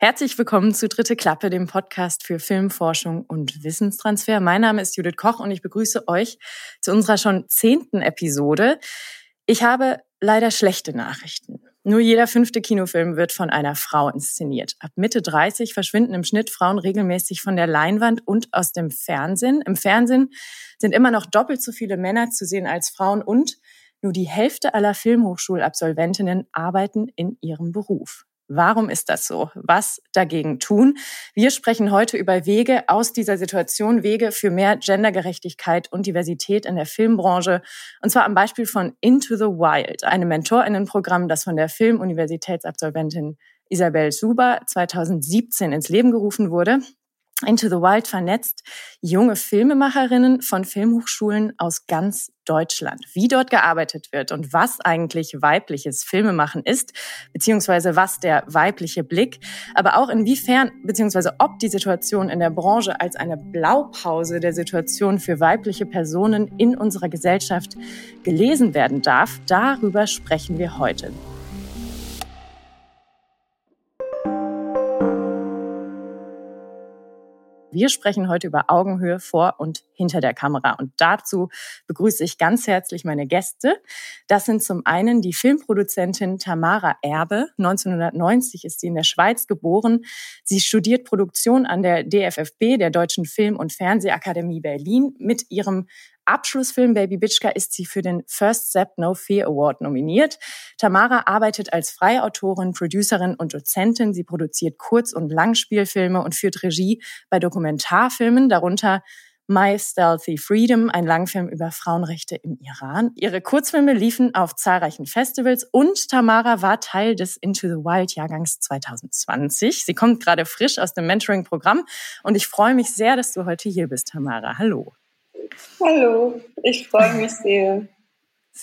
Herzlich willkommen zu Dritte Klappe, dem Podcast für Filmforschung und Wissenstransfer. Mein Name ist Judith Koch und ich begrüße euch zu unserer schon zehnten Episode. Ich habe leider schlechte Nachrichten. Nur jeder fünfte Kinofilm wird von einer Frau inszeniert. Ab Mitte 30 verschwinden im Schnitt Frauen regelmäßig von der Leinwand und aus dem Fernsehen. Im Fernsehen sind immer noch doppelt so viele Männer zu sehen als Frauen und nur die Hälfte aller Filmhochschulabsolventinnen arbeiten in ihrem Beruf. Warum ist das so? Was dagegen tun? Wir sprechen heute über Wege aus dieser Situation, Wege für mehr Gendergerechtigkeit und Diversität in der Filmbranche. Und zwar am Beispiel von Into the Wild, einem Mentorinnenprogramm, das von der Filmuniversitätsabsolventin Isabel Suber 2017 ins Leben gerufen wurde. Into the Wild vernetzt junge Filmemacherinnen von Filmhochschulen aus ganz Deutschland. Wie dort gearbeitet wird und was eigentlich weibliches Filmemachen ist, beziehungsweise was der weibliche Blick, aber auch inwiefern, beziehungsweise ob die Situation in der Branche als eine Blaupause der Situation für weibliche Personen in unserer Gesellschaft gelesen werden darf, darüber sprechen wir heute. Wir sprechen heute über Augenhöhe vor und hinter der Kamera. Und dazu begrüße ich ganz herzlich meine Gäste. Das sind zum einen die Filmproduzentin Tamara Erbe. 1990 ist sie in der Schweiz geboren. Sie studiert Produktion an der DFFB, der Deutschen Film- und Fernsehakademie Berlin, mit ihrem Abschlussfilm Baby Bitchka ist sie für den First Step No Fear Award nominiert. Tamara arbeitet als freie Autorin, Producerin und Dozentin. Sie produziert Kurz- und Langspielfilme und führt Regie bei Dokumentarfilmen, darunter My Stealthy Freedom, ein Langfilm über Frauenrechte im Iran. Ihre Kurzfilme liefen auf zahlreichen Festivals und Tamara war Teil des Into the Wild Jahrgangs 2020. Sie kommt gerade frisch aus dem Mentoring-Programm und ich freue mich sehr, dass du heute hier bist, Tamara. Hallo. Hallo, ich freue mich sehr.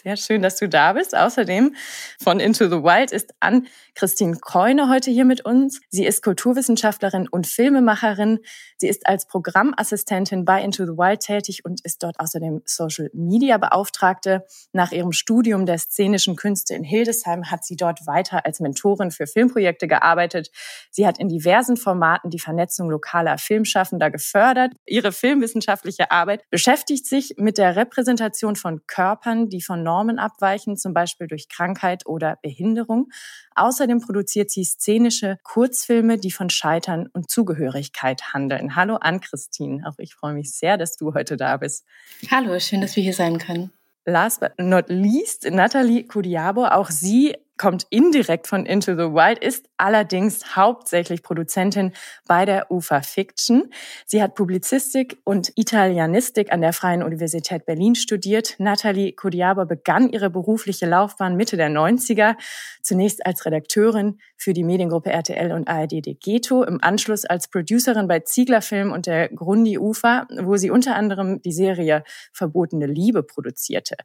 Sehr schön, dass du da bist. Außerdem von Into the Wild ist Ann Christine Keune heute hier mit uns. Sie ist Kulturwissenschaftlerin und Filmemacherin. Sie ist als Programmassistentin bei Into the Wild tätig und ist dort außerdem Social Media Beauftragte. Nach ihrem Studium der szenischen Künste in Hildesheim hat sie dort weiter als Mentorin für Filmprojekte gearbeitet. Sie hat in diversen Formaten die Vernetzung lokaler Filmschaffender gefördert. Ihre filmwissenschaftliche Arbeit beschäftigt sich mit der Repräsentation von Körpern, die von Normen abweichen, zum Beispiel durch Krankheit oder Behinderung. Außerdem produziert sie szenische Kurzfilme, die von Scheitern und Zugehörigkeit handeln. Hallo an Christine, auch ich freue mich sehr, dass du heute da bist. Hallo, schön, dass wir hier sein können. Last but not least, Nathalie Kudiabo, auch sie kommt indirekt von Into the Wild, ist allerdings hauptsächlich Produzentin bei der UFA Fiction. Sie hat Publizistik und Italianistik an der Freien Universität Berlin studiert. Nathalie Kodiaba begann ihre berufliche Laufbahn Mitte der 90er, zunächst als Redakteurin für die Mediengruppe RTL und ARD Degeto, im Anschluss als Producerin bei Ziegler Film und der Grundi UFA, wo sie unter anderem die Serie Verbotene Liebe produzierte.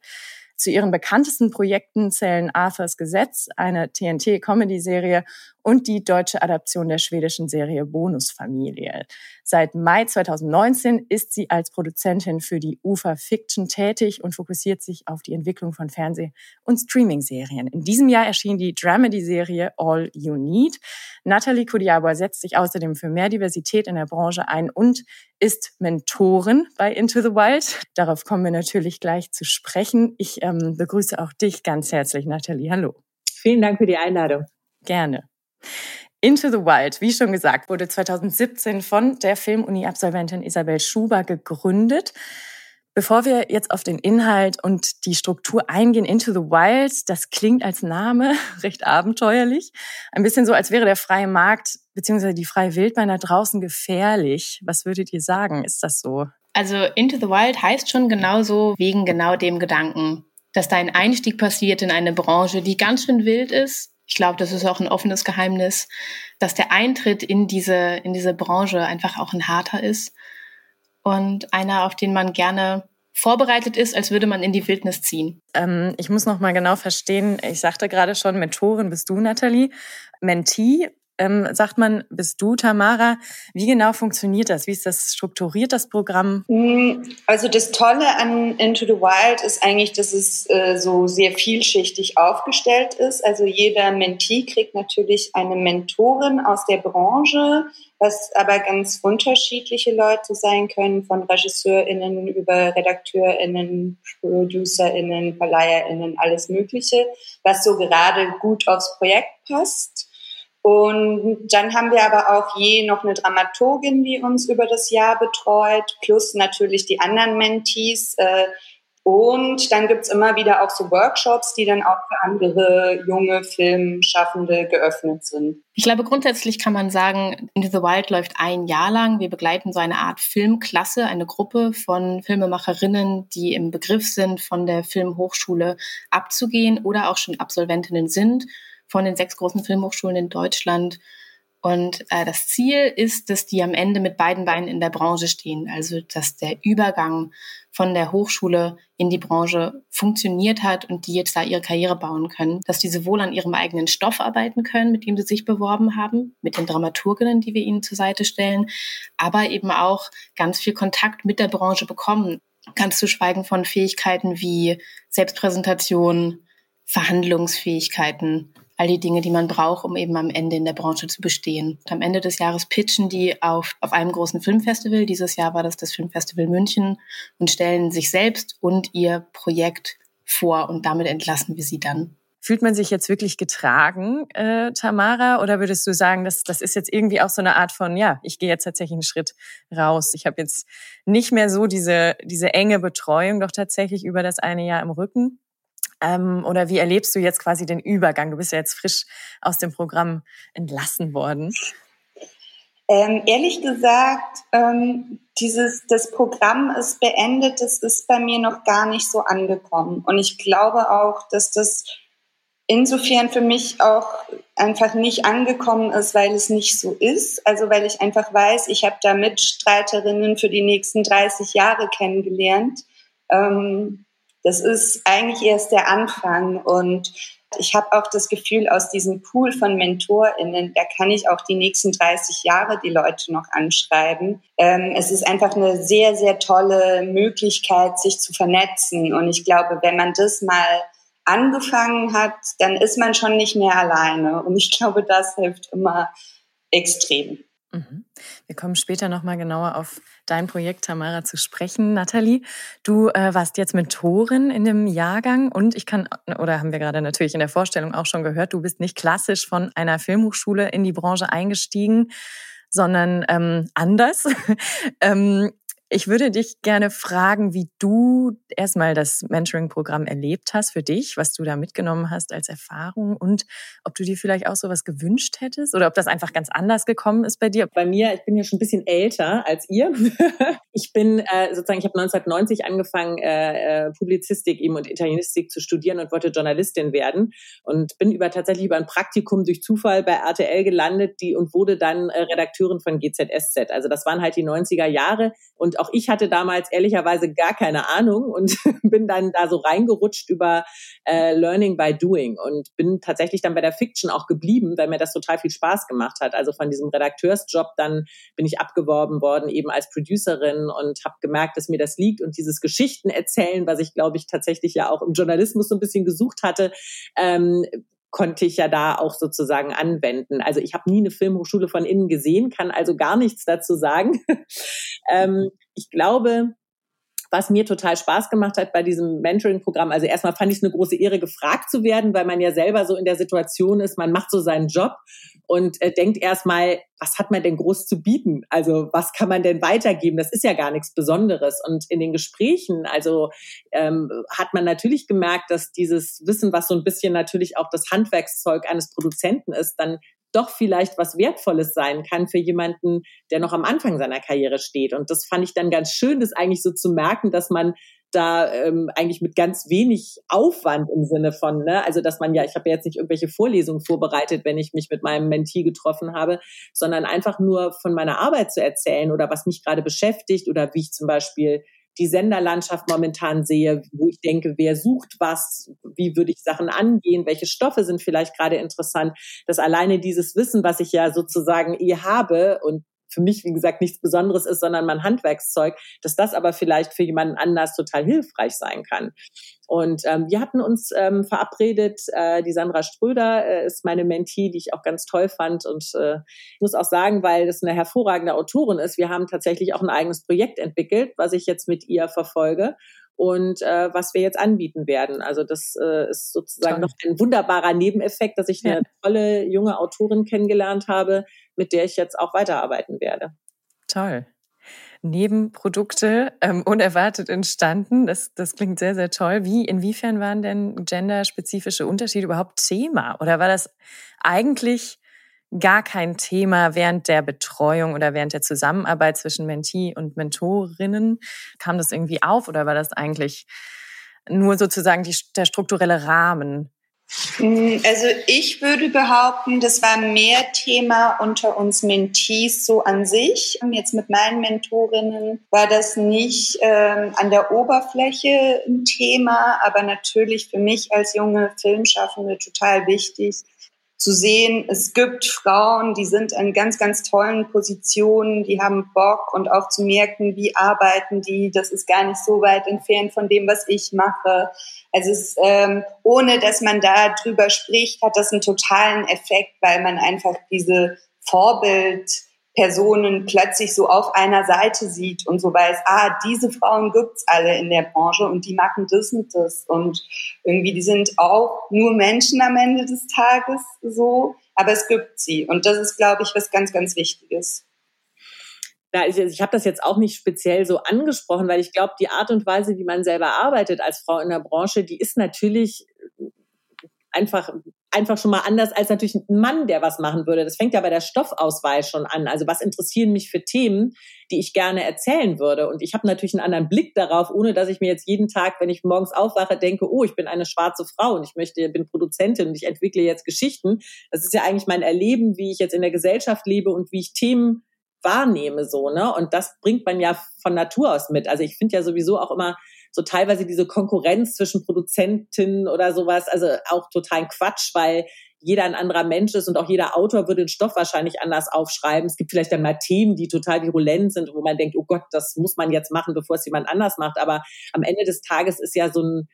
Zu ihren bekanntesten Projekten zählen Arthurs Gesetz, eine TNT-Comedy-Serie und die deutsche Adaption der schwedischen Serie Bonusfamilie. Seit Mai 2019 ist sie als Produzentin für die UFA Fiction tätig und fokussiert sich auf die Entwicklung von Fernseh- und Streaming-Serien. In diesem Jahr erschien die Dramedy-Serie All You Need. Natalie Kudiaba setzt sich außerdem für mehr Diversität in der Branche ein und ist Mentorin bei Into the Wild. Darauf kommen wir natürlich gleich zu sprechen. Ich ähm, begrüße auch dich ganz herzlich, Natalie. Hallo. Vielen Dank für die Einladung. Gerne. Into the Wild, wie schon gesagt, wurde 2017 von der Filmuni-Absolventin Isabel Schuber gegründet. Bevor wir jetzt auf den Inhalt und die Struktur eingehen, Into the Wild, das klingt als Name recht abenteuerlich. Ein bisschen so, als wäre der freie Markt bzw. die freie Wildbahn da draußen gefährlich. Was würdet ihr sagen? Ist das so? Also Into the Wild heißt schon genauso wegen genau dem Gedanken, dass da ein Einstieg passiert in eine Branche, die ganz schön wild ist, ich glaube, das ist auch ein offenes Geheimnis, dass der Eintritt in diese, in diese Branche einfach auch ein harter ist und einer, auf den man gerne vorbereitet ist, als würde man in die Wildnis ziehen. Ähm, ich muss noch mal genau verstehen, ich sagte gerade schon, Mentorin bist du, Nathalie. Mentee ähm, sagt man, bist du, Tamara. Wie genau funktioniert das? Wie ist das strukturiert, das Programm? Mm, also das Tolle an Into the Wild ist eigentlich, dass es äh, so sehr vielschichtig aufgestellt ist. Also jeder Mentee kriegt natürlich eine Mentorin aus der Branche, was aber ganz unterschiedliche Leute sein können, von RegisseurInnen über RedakteurInnen, ProducerInnen, VerleiherInnen, alles Mögliche, was so gerade gut aufs Projekt passt. Und dann haben wir aber auch je noch eine Dramaturgin, die uns über das Jahr betreut, plus natürlich die anderen Mentees, äh, und dann gibt's immer wieder auch so Workshops, die dann auch für andere junge Filmschaffende geöffnet sind. Ich glaube, grundsätzlich kann man sagen, Into the Wild läuft ein Jahr lang. Wir begleiten so eine Art Filmklasse, eine Gruppe von Filmemacherinnen, die im Begriff sind, von der Filmhochschule abzugehen oder auch schon Absolventinnen sind von den sechs großen Filmhochschulen in Deutschland und äh, das Ziel ist, dass die am Ende mit beiden Beinen in der Branche stehen. Also, dass der Übergang von der Hochschule in die Branche funktioniert hat und die jetzt da ihre Karriere bauen können. Dass die sowohl an ihrem eigenen Stoff arbeiten können, mit dem sie sich beworben haben, mit den Dramaturginnen, die wir ihnen zur Seite stellen, aber eben auch ganz viel Kontakt mit der Branche bekommen. Ganz zu schweigen von Fähigkeiten wie Selbstpräsentation, Verhandlungsfähigkeiten, all die Dinge, die man braucht, um eben am Ende in der Branche zu bestehen. Und am Ende des Jahres pitchen die auf, auf einem großen Filmfestival. Dieses Jahr war das das Filmfestival München und stellen sich selbst und ihr Projekt vor und damit entlassen wir sie dann. Fühlt man sich jetzt wirklich getragen, äh, Tamara? Oder würdest du sagen, dass das ist jetzt irgendwie auch so eine Art von, ja, ich gehe jetzt tatsächlich einen Schritt raus. Ich habe jetzt nicht mehr so diese, diese enge Betreuung doch tatsächlich über das eine Jahr im Rücken. Ähm, oder wie erlebst du jetzt quasi den Übergang? Du bist ja jetzt frisch aus dem Programm entlassen worden. Ähm, ehrlich gesagt, ähm, dieses, das Programm ist beendet, das ist bei mir noch gar nicht so angekommen. Und ich glaube auch, dass das insofern für mich auch einfach nicht angekommen ist, weil es nicht so ist. Also weil ich einfach weiß, ich habe da Mitstreiterinnen für die nächsten 30 Jahre kennengelernt. Ähm, das ist eigentlich erst der Anfang und ich habe auch das Gefühl, aus diesem Pool von MentorInnen, da kann ich auch die nächsten 30 Jahre die Leute noch anschreiben. Ähm, es ist einfach eine sehr, sehr tolle Möglichkeit, sich zu vernetzen. Und ich glaube, wenn man das mal angefangen hat, dann ist man schon nicht mehr alleine. Und ich glaube, das hilft immer extrem. Mhm. Wir kommen später nochmal genauer auf dein Projekt, Tamara, zu sprechen. Nathalie, du äh, warst jetzt Mentorin in dem Jahrgang und ich kann, oder haben wir gerade natürlich in der Vorstellung auch schon gehört, du bist nicht klassisch von einer Filmhochschule in die Branche eingestiegen, sondern ähm, anders. ähm, ich würde dich gerne fragen, wie du erstmal das Mentoring-Programm erlebt hast für dich, was du da mitgenommen hast als Erfahrung und ob du dir vielleicht auch sowas gewünscht hättest oder ob das einfach ganz anders gekommen ist bei dir. Bei mir, ich bin ja schon ein bisschen älter als ihr. ich bin äh, sozusagen, ich habe 1990 angefangen, äh, äh, Publizistik eben und Italienistik zu studieren und wollte Journalistin werden und bin über tatsächlich über ein Praktikum durch Zufall bei RTL gelandet, die und wurde dann äh, Redakteurin von GZSZ. Also das waren halt die 90er Jahre und auch ich hatte damals ehrlicherweise gar keine Ahnung und bin dann da so reingerutscht über äh, Learning by Doing und bin tatsächlich dann bei der Fiction auch geblieben, weil mir das total viel Spaß gemacht hat. Also von diesem Redakteursjob dann bin ich abgeworben worden eben als Producerin und habe gemerkt, dass mir das liegt und dieses Geschichten erzählen, was ich glaube ich tatsächlich ja auch im Journalismus so ein bisschen gesucht hatte, ähm, konnte ich ja da auch sozusagen anwenden. Also ich habe nie eine Filmhochschule von innen gesehen, kann also gar nichts dazu sagen. ähm, ich glaube, was mir total Spaß gemacht hat bei diesem Mentoring-Programm. Also erstmal fand ich es eine große Ehre, gefragt zu werden, weil man ja selber so in der Situation ist, man macht so seinen Job und äh, denkt erstmal, was hat man denn groß zu bieten? Also was kann man denn weitergeben? Das ist ja gar nichts Besonderes. Und in den Gesprächen, also ähm, hat man natürlich gemerkt, dass dieses Wissen, was so ein bisschen natürlich auch das Handwerkszeug eines Produzenten ist, dann doch vielleicht was Wertvolles sein kann für jemanden, der noch am Anfang seiner Karriere steht. Und das fand ich dann ganz schön, das eigentlich so zu merken, dass man da ähm, eigentlich mit ganz wenig Aufwand im Sinne von, ne, also dass man ja, ich habe ja jetzt nicht irgendwelche Vorlesungen vorbereitet, wenn ich mich mit meinem Mentee getroffen habe, sondern einfach nur von meiner Arbeit zu erzählen oder was mich gerade beschäftigt oder wie ich zum Beispiel die Senderlandschaft momentan sehe, wo ich denke, wer sucht was, wie würde ich Sachen angehen, welche Stoffe sind vielleicht gerade interessant, dass alleine dieses Wissen, was ich ja sozusagen eh habe und für mich, wie gesagt, nichts Besonderes ist, sondern mein Handwerkszeug, dass das aber vielleicht für jemanden anders total hilfreich sein kann. Und ähm, wir hatten uns ähm, verabredet, äh, die Sandra Ströder äh, ist meine Mentee, die ich auch ganz toll fand. Und äh, muss auch sagen, weil das eine hervorragende Autorin ist, wir haben tatsächlich auch ein eigenes Projekt entwickelt, was ich jetzt mit ihr verfolge und äh, was wir jetzt anbieten werden. Also das äh, ist sozusagen Toll. noch ein wunderbarer Nebeneffekt, dass ich eine ja. tolle junge Autorin kennengelernt habe, mit der ich jetzt auch weiterarbeiten werde. Toll. Nebenprodukte ähm, unerwartet entstanden. Das, das klingt sehr, sehr toll. Wie, inwiefern waren denn genderspezifische Unterschiede überhaupt Thema? Oder war das eigentlich gar kein Thema während der Betreuung oder während der Zusammenarbeit zwischen Mentee und Mentorinnen? Kam das irgendwie auf oder war das eigentlich nur sozusagen die, der strukturelle Rahmen? Hm, also ich würde behaupten, das war mehr Thema unter uns Mentees so an sich. Jetzt mit meinen Mentorinnen war das nicht ähm, an der Oberfläche ein Thema, aber natürlich für mich als junge Filmschaffende total wichtig, zu sehen, es gibt Frauen, die sind in ganz, ganz tollen Positionen, die haben Bock und auch zu merken, wie arbeiten die, das ist gar nicht so weit entfernt von dem, was ich mache. Also es, ähm, ohne dass man da drüber spricht, hat das einen totalen Effekt, weil man einfach diese Vorbild Personen plötzlich so auf einer Seite sieht und so weiß, ah, diese Frauen gibt's alle in der Branche und die machen das und das und irgendwie, die sind auch nur Menschen am Ende des Tages so, aber es gibt sie und das ist, glaube ich, was ganz, ganz Wichtiges. Ja, ich, ich habe das jetzt auch nicht speziell so angesprochen, weil ich glaube, die Art und Weise, wie man selber arbeitet als Frau in der Branche, die ist natürlich einfach einfach schon mal anders als natürlich ein Mann, der was machen würde. Das fängt ja bei der Stoffauswahl schon an. Also was interessieren mich für Themen, die ich gerne erzählen würde? Und ich habe natürlich einen anderen Blick darauf, ohne dass ich mir jetzt jeden Tag, wenn ich morgens aufwache, denke, oh, ich bin eine schwarze Frau und ich möchte, bin Produzentin und ich entwickle jetzt Geschichten. Das ist ja eigentlich mein Erleben, wie ich jetzt in der Gesellschaft lebe und wie ich Themen wahrnehme so, ne? Und das bringt man ja von Natur aus mit. Also ich finde ja sowieso auch immer so teilweise diese Konkurrenz zwischen Produzentinnen oder sowas, also auch total Quatsch, weil jeder ein anderer Mensch ist und auch jeder Autor würde den Stoff wahrscheinlich anders aufschreiben. Es gibt vielleicht dann mal Themen, die total virulent sind, wo man denkt, oh Gott, das muss man jetzt machen, bevor es jemand anders macht. Aber am Ende des Tages ist ja so ein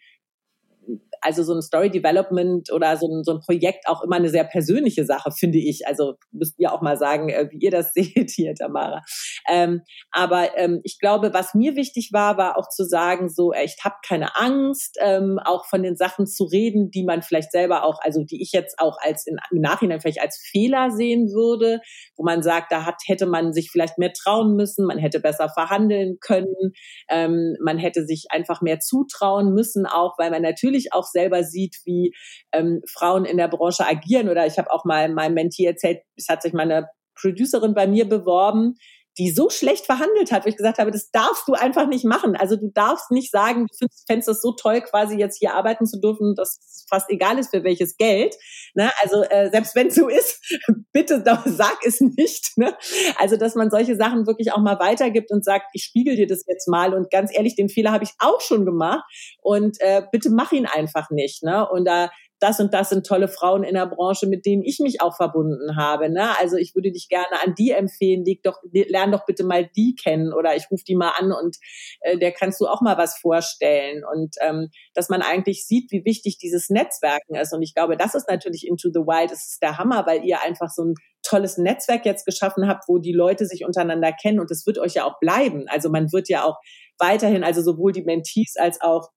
also so ein Story Development oder so ein, so ein Projekt auch immer eine sehr persönliche Sache, finde ich. Also müsst ihr auch mal sagen, äh, wie ihr das seht hier, Tamara. Ähm, aber ähm, ich glaube, was mir wichtig war, war auch zu sagen, so, ich habe keine Angst, ähm, auch von den Sachen zu reden, die man vielleicht selber auch, also die ich jetzt auch als in, im Nachhinein vielleicht als Fehler sehen würde, wo man sagt, da hat, hätte man sich vielleicht mehr trauen müssen, man hätte besser verhandeln können, ähm, man hätte sich einfach mehr zutrauen müssen, auch weil man natürlich auch selber sieht, wie ähm, Frauen in der Branche agieren. Oder ich habe auch mal meinem Mentee erzählt, es hat sich meine Producerin bei mir beworben, die so schlecht verhandelt hat, wo ich gesagt habe, das darfst du einfach nicht machen. Also du darfst nicht sagen, du findest das so toll, quasi jetzt hier arbeiten zu dürfen, dass es fast egal ist, für welches Geld. Ne? Also äh, selbst wenn es so ist, bitte sag es nicht. Ne? Also dass man solche Sachen wirklich auch mal weitergibt und sagt, ich spiegel dir das jetzt mal und ganz ehrlich, den Fehler habe ich auch schon gemacht und äh, bitte mach ihn einfach nicht. Ne? Und da das und das sind tolle Frauen in der Branche, mit denen ich mich auch verbunden habe. Ne? Also ich würde dich gerne an die empfehlen, leg doch, lern doch bitte mal die kennen oder ich rufe die mal an und äh, der kannst du auch mal was vorstellen. Und ähm, dass man eigentlich sieht, wie wichtig dieses Netzwerken ist. Und ich glaube, das ist natürlich Into the Wild, das ist der Hammer, weil ihr einfach so ein tolles Netzwerk jetzt geschaffen habt, wo die Leute sich untereinander kennen und es wird euch ja auch bleiben. Also man wird ja auch weiterhin, also sowohl die Mentees als auch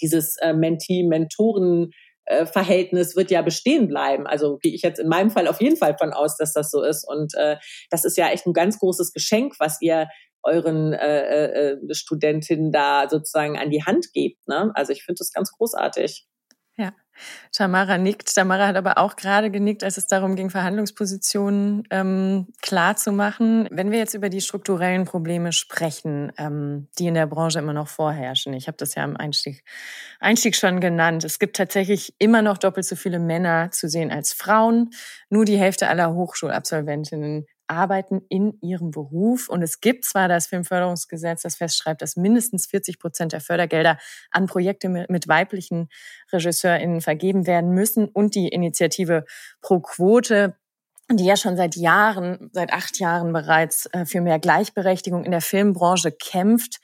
dieses äh, Mentee-Mentoren Verhältnis wird ja bestehen bleiben. Also gehe ich jetzt in meinem Fall auf jeden Fall von aus, dass das so ist. Und äh, das ist ja echt ein ganz großes Geschenk, was ihr euren äh, äh, Studentinnen da sozusagen an die Hand gebt. Ne? Also ich finde das ganz großartig. Tamara nickt. Tamara hat aber auch gerade genickt, als es darum ging, Verhandlungspositionen ähm, klar zu machen. Wenn wir jetzt über die strukturellen Probleme sprechen, ähm, die in der Branche immer noch vorherrschen, ich habe das ja im Einstieg, Einstieg schon genannt. Es gibt tatsächlich immer noch doppelt so viele Männer zu sehen als Frauen. Nur die Hälfte aller Hochschulabsolventinnen arbeiten in ihrem Beruf. Und es gibt zwar das Filmförderungsgesetz, das festschreibt, dass mindestens 40 Prozent der Fördergelder an Projekte mit weiblichen RegisseurInnen vergeben werden müssen und die Initiative Pro Quote die ja schon seit Jahren, seit acht Jahren bereits äh, für mehr Gleichberechtigung in der Filmbranche kämpft.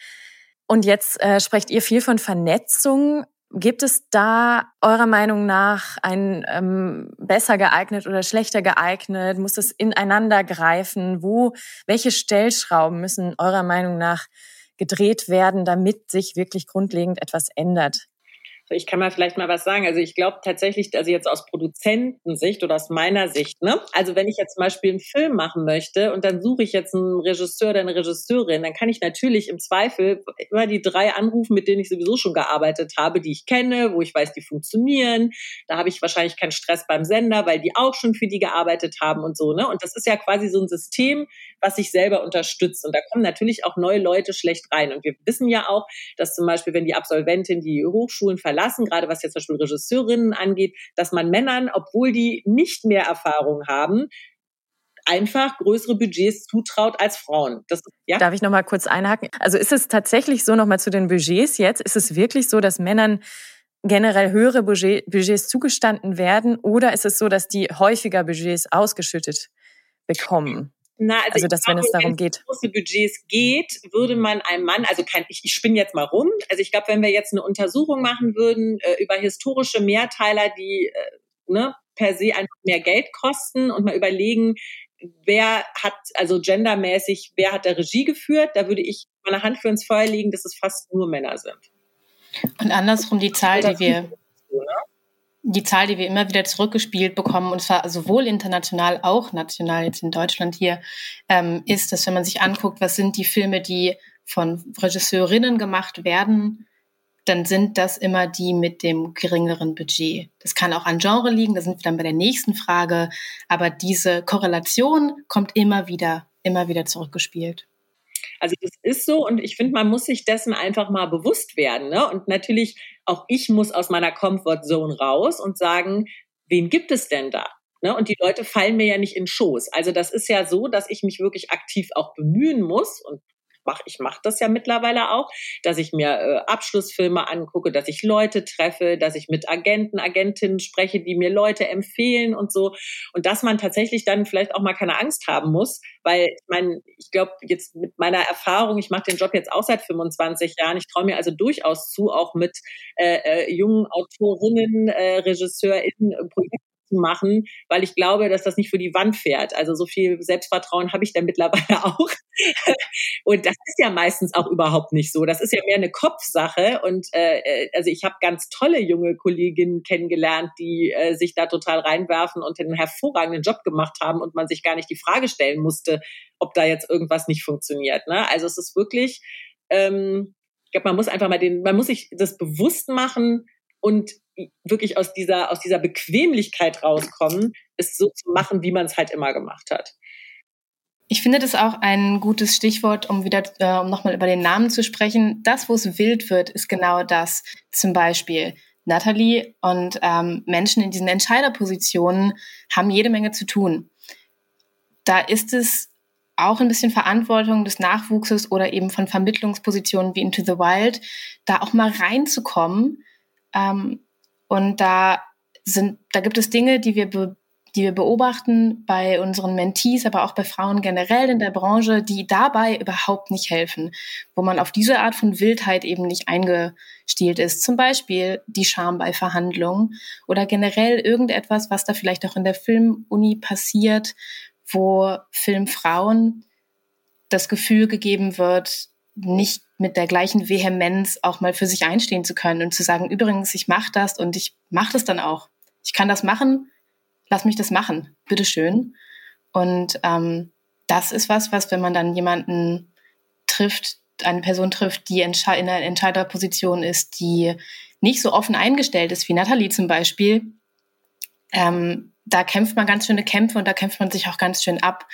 Und jetzt äh, sprecht ihr viel von Vernetzung. Gibt es da eurer Meinung nach ein ähm, besser geeignet oder schlechter geeignet? Muss es ineinander greifen? Wo, welche Stellschrauben müssen eurer Meinung nach gedreht werden, damit sich wirklich grundlegend etwas ändert? Ich kann mal vielleicht mal was sagen. Also ich glaube tatsächlich, also jetzt aus Produzentensicht oder aus meiner Sicht, ne? Also wenn ich jetzt zum Beispiel einen Film machen möchte und dann suche ich jetzt einen Regisseur oder eine Regisseurin, dann kann ich natürlich im Zweifel immer die drei anrufen, mit denen ich sowieso schon gearbeitet habe, die ich kenne, wo ich weiß, die funktionieren. Da habe ich wahrscheinlich keinen Stress beim Sender, weil die auch schon für die gearbeitet haben und so, ne? Und das ist ja quasi so ein System, was sich selber unterstützt. Und da kommen natürlich auch neue Leute schlecht rein. Und wir wissen ja auch, dass zum Beispiel, wenn die Absolventin die Hochschulen verlassen, gerade was jetzt zum Beispiel Regisseurinnen angeht, dass man Männern, obwohl die nicht mehr Erfahrung haben, einfach größere Budgets zutraut als Frauen. Das, ja? Darf ich noch mal kurz einhaken? Also ist es tatsächlich so noch mal zu den Budgets jetzt? Ist es wirklich so, dass Männern generell höhere Budget, Budgets zugestanden werden oder ist es so, dass die häufiger Budgets ausgeschüttet bekommen? Na, also, also dass, glaube, wenn es darum geht. große Budgets geht, würde man einem Mann, also kein, ich, ich spinne jetzt mal rum. Also ich glaube, wenn wir jetzt eine Untersuchung machen würden äh, über historische Mehrteiler, die äh, ne, per se einfach mehr Geld kosten und mal überlegen, wer hat, also gendermäßig, wer hat der Regie geführt, da würde ich meine Hand für ins Feuer legen, dass es fast nur Männer sind. Und andersrum die Zahl, die wir, so, ne? Die Zahl, die wir immer wieder zurückgespielt bekommen, und zwar sowohl international, auch national jetzt in Deutschland hier, ähm, ist, dass wenn man sich anguckt, was sind die Filme, die von Regisseurinnen gemacht werden, dann sind das immer die mit dem geringeren Budget. Das kann auch an Genre liegen, da sind wir dann bei der nächsten Frage, aber diese Korrelation kommt immer wieder, immer wieder zurückgespielt. Also das ist so und ich finde, man muss sich dessen einfach mal bewusst werden. Ne? Und natürlich, auch ich muss aus meiner Comfortzone raus und sagen, wen gibt es denn da? Ne? Und die Leute fallen mir ja nicht in Schoß. Also das ist ja so, dass ich mich wirklich aktiv auch bemühen muss und mache, ich mache das ja mittlerweile auch, dass ich mir äh, Abschlussfilme angucke, dass ich Leute treffe, dass ich mit Agenten, Agentinnen spreche, die mir Leute empfehlen und so. Und dass man tatsächlich dann vielleicht auch mal keine Angst haben muss, weil ich meine, ich glaube, jetzt mit meiner Erfahrung, ich mache den Job jetzt auch seit 25 Jahren, ich traue mir also durchaus zu, auch mit äh, äh, jungen Autorinnen, äh, RegisseurInnen äh, Projekte zu machen, weil ich glaube, dass das nicht für die Wand fährt. Also so viel Selbstvertrauen habe ich da mittlerweile auch. und das ist ja meistens auch überhaupt nicht so. Das ist ja mehr eine Kopfsache. Und äh, also ich habe ganz tolle junge Kolleginnen kennengelernt, die äh, sich da total reinwerfen und einen hervorragenden Job gemacht haben und man sich gar nicht die Frage stellen musste, ob da jetzt irgendwas nicht funktioniert. Ne? Also es ist wirklich, ähm, ich glaube, man muss einfach mal den, man muss sich das bewusst machen und wirklich aus dieser, aus dieser Bequemlichkeit rauskommen, es so zu machen, wie man es halt immer gemacht hat. Ich finde das auch ein gutes Stichwort, um wieder, äh, um nochmal über den Namen zu sprechen. Das, wo es wild wird, ist genau das. Zum Beispiel Natalie und ähm, Menschen in diesen Entscheiderpositionen haben jede Menge zu tun. Da ist es auch ein bisschen Verantwortung des Nachwuchses oder eben von Vermittlungspositionen wie Into the Wild, da auch mal reinzukommen ähm, und da sind, da gibt es Dinge, die wir, be, die wir beobachten bei unseren Mentees, aber auch bei Frauen generell in der Branche, die dabei überhaupt nicht helfen, wo man auf diese Art von Wildheit eben nicht eingestielt ist. Zum Beispiel die Scham bei Verhandlungen oder generell irgendetwas, was da vielleicht auch in der Filmuni passiert, wo Filmfrauen das Gefühl gegeben wird, nicht mit der gleichen Vehemenz auch mal für sich einstehen zu können und zu sagen, übrigens, ich mache das und ich mache das dann auch. Ich kann das machen, lass mich das machen, bitteschön. Und ähm, das ist was, was, wenn man dann jemanden trifft, eine Person trifft, die in einer Entscheiderposition ist, die nicht so offen eingestellt ist, wie Nathalie zum Beispiel, ähm, da kämpft man ganz schöne Kämpfe und da kämpft man sich auch ganz schön ab,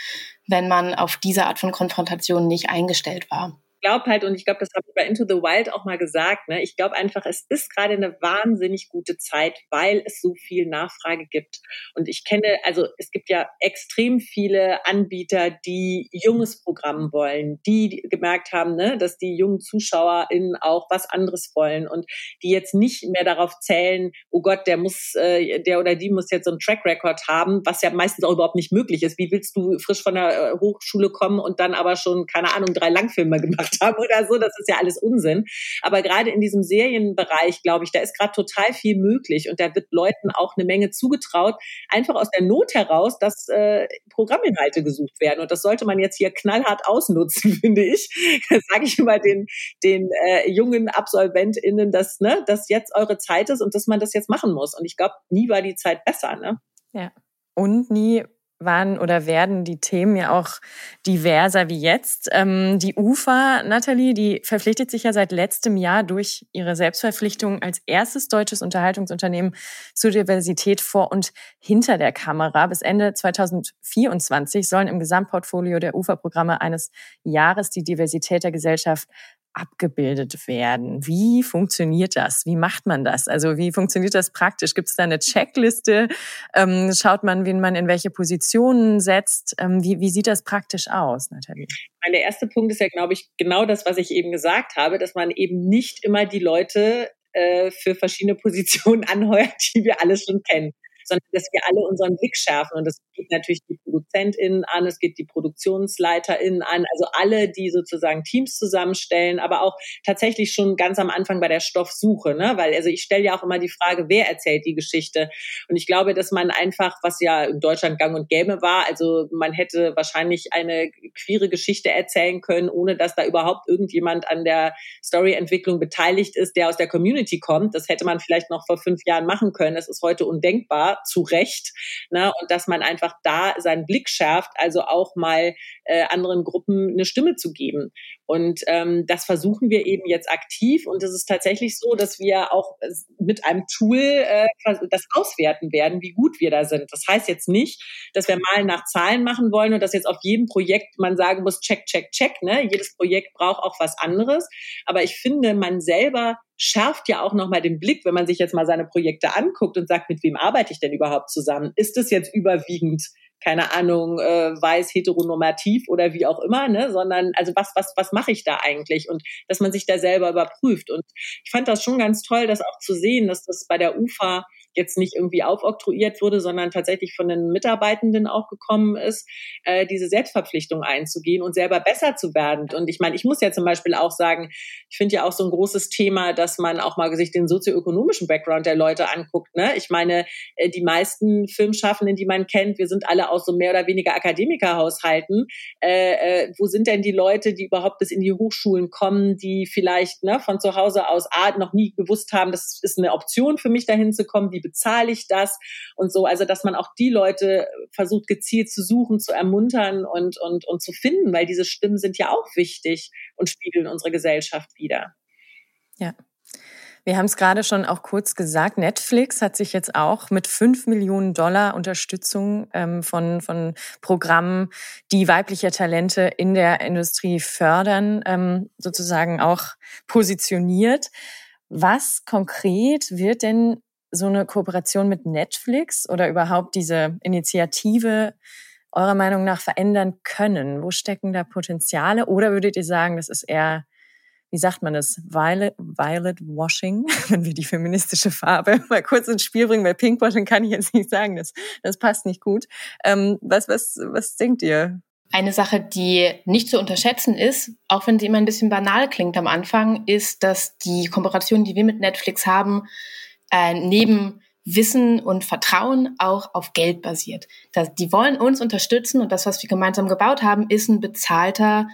wenn man auf diese Art von Konfrontation nicht eingestellt war. Glaube halt, und ich glaube, das habe ich bei Into the Wild auch mal gesagt, ne, ich glaube einfach, es ist gerade eine wahnsinnig gute Zeit, weil es so viel Nachfrage gibt. Und ich kenne, also es gibt ja extrem viele Anbieter, die junges Programm wollen, die gemerkt haben, ne, dass die jungen ZuschauerInnen auch was anderes wollen und die jetzt nicht mehr darauf zählen, oh Gott, der muss, äh, der oder die muss jetzt so einen Track Record haben, was ja meistens auch überhaupt nicht möglich ist. Wie willst du frisch von der äh, Hochschule kommen und dann aber schon, keine Ahnung, drei Langfilme gemacht haben oder so? Das ist ja alles Unsinn. Aber gerade in diesem Serienbereich, glaube ich, da ist gerade total viel möglich und da wird Leuten auch eine Menge zugetraut, einfach aus der Not heraus, dass äh, Programminhalte gesucht werden. Und das sollte man jetzt hier knallhart ausnutzen, finde ich. Das sage ich immer den, den äh, jungen AbsolventInnen, dass, ne, dass jetzt eure Zeit ist und dass man das jetzt machen muss. Und ich glaube, nie war die Zeit besser. Ne? Ja. Und nie waren oder werden die Themen ja auch diverser wie jetzt. Ähm, die UFA, Nathalie, die verpflichtet sich ja seit letztem Jahr durch ihre Selbstverpflichtung als erstes deutsches Unterhaltungsunternehmen zur Diversität vor und hinter der Kamera. Bis Ende 2024 sollen im Gesamtportfolio der UFA-Programme eines Jahres die Diversität der Gesellschaft abgebildet werden. Wie funktioniert das? Wie macht man das? Also wie funktioniert das praktisch? Gibt es da eine Checkliste? Ähm, schaut man, wen man in welche Positionen setzt? Ähm, wie, wie sieht das praktisch aus, Nathalie? Mein der erste Punkt ist ja, glaube ich, genau das, was ich eben gesagt habe, dass man eben nicht immer die Leute äh, für verschiedene Positionen anheuert, die wir alle schon kennen sondern dass wir alle unseren Blick schärfen. Und das geht natürlich die ProduzentInnen an, es geht die ProduktionsleiterInnen an, also alle, die sozusagen Teams zusammenstellen, aber auch tatsächlich schon ganz am Anfang bei der Stoffsuche, ne? Weil also ich stelle ja auch immer die Frage, wer erzählt die Geschichte? Und ich glaube, dass man einfach, was ja in Deutschland gang und gäbe war, also man hätte wahrscheinlich eine queere Geschichte erzählen können, ohne dass da überhaupt irgendjemand an der Storyentwicklung beteiligt ist, der aus der Community kommt. Das hätte man vielleicht noch vor fünf Jahren machen können. Das ist heute undenkbar zu Recht. Ne? Und dass man einfach da seinen Blick schärft, also auch mal äh, anderen Gruppen eine Stimme zu geben. Und ähm, das versuchen wir eben jetzt aktiv. Und es ist tatsächlich so, dass wir auch mit einem Tool äh, das auswerten werden, wie gut wir da sind. Das heißt jetzt nicht, dass wir mal nach Zahlen machen wollen und dass jetzt auf jedem Projekt man sagen muss, check, check, check. Ne? Jedes Projekt braucht auch was anderes. Aber ich finde, man selber schärft ja auch nochmal den Blick, wenn man sich jetzt mal seine Projekte anguckt und sagt, mit wem arbeite ich denn überhaupt zusammen? Ist es jetzt überwiegend keine Ahnung, äh, weiß, heteronormativ oder wie auch immer, ne, sondern also was, was, was mache ich da eigentlich? Und dass man sich da selber überprüft. Und ich fand das schon ganz toll, das auch zu sehen, dass das bei der UFA jetzt nicht irgendwie aufoktroyiert wurde, sondern tatsächlich von den Mitarbeitenden auch gekommen ist, äh, diese Selbstverpflichtung einzugehen und selber besser zu werden. Und ich meine, ich muss ja zum Beispiel auch sagen, ich finde ja auch so ein großes Thema, dass man auch mal sich den sozioökonomischen Background der Leute anguckt. Ne? Ich meine, äh, die meisten Filmschaffenden, die man kennt, wir sind alle aus so mehr oder weniger Akademikerhaushalten. Äh, äh, wo sind denn die Leute, die überhaupt bis in die Hochschulen kommen, die vielleicht ne, von zu Hause aus A, noch nie gewusst haben, das ist eine Option für mich dahin zu kommen, wie bezahle ich das und so. Also, dass man auch die Leute versucht, gezielt zu suchen, zu ermuntern und, und, und zu finden, weil diese Stimmen sind ja auch wichtig und spiegeln unsere Gesellschaft wieder. Ja. Wir haben es gerade schon auch kurz gesagt. Netflix hat sich jetzt auch mit fünf Millionen Dollar Unterstützung ähm, von, von Programmen, die weibliche Talente in der Industrie fördern, ähm, sozusagen auch positioniert. Was konkret wird denn so eine Kooperation mit Netflix oder überhaupt diese Initiative eurer Meinung nach verändern können? Wo stecken da Potenziale? Oder würdet ihr sagen, das ist eher, wie sagt man das, Violet, Violet Washing, wenn wir die feministische Farbe mal kurz ins Spiel bringen, weil Pinkwashing kann ich jetzt nicht sagen, das, das passt nicht gut. Ähm, was, was, was denkt ihr? Eine Sache, die nicht zu unterschätzen ist, auch wenn sie immer ein bisschen banal klingt am Anfang, ist, dass die Kooperation, die wir mit Netflix haben, äh, neben Wissen und Vertrauen auch auf Geld basiert. Das, die wollen uns unterstützen und das, was wir gemeinsam gebaut haben, ist ein bezahlter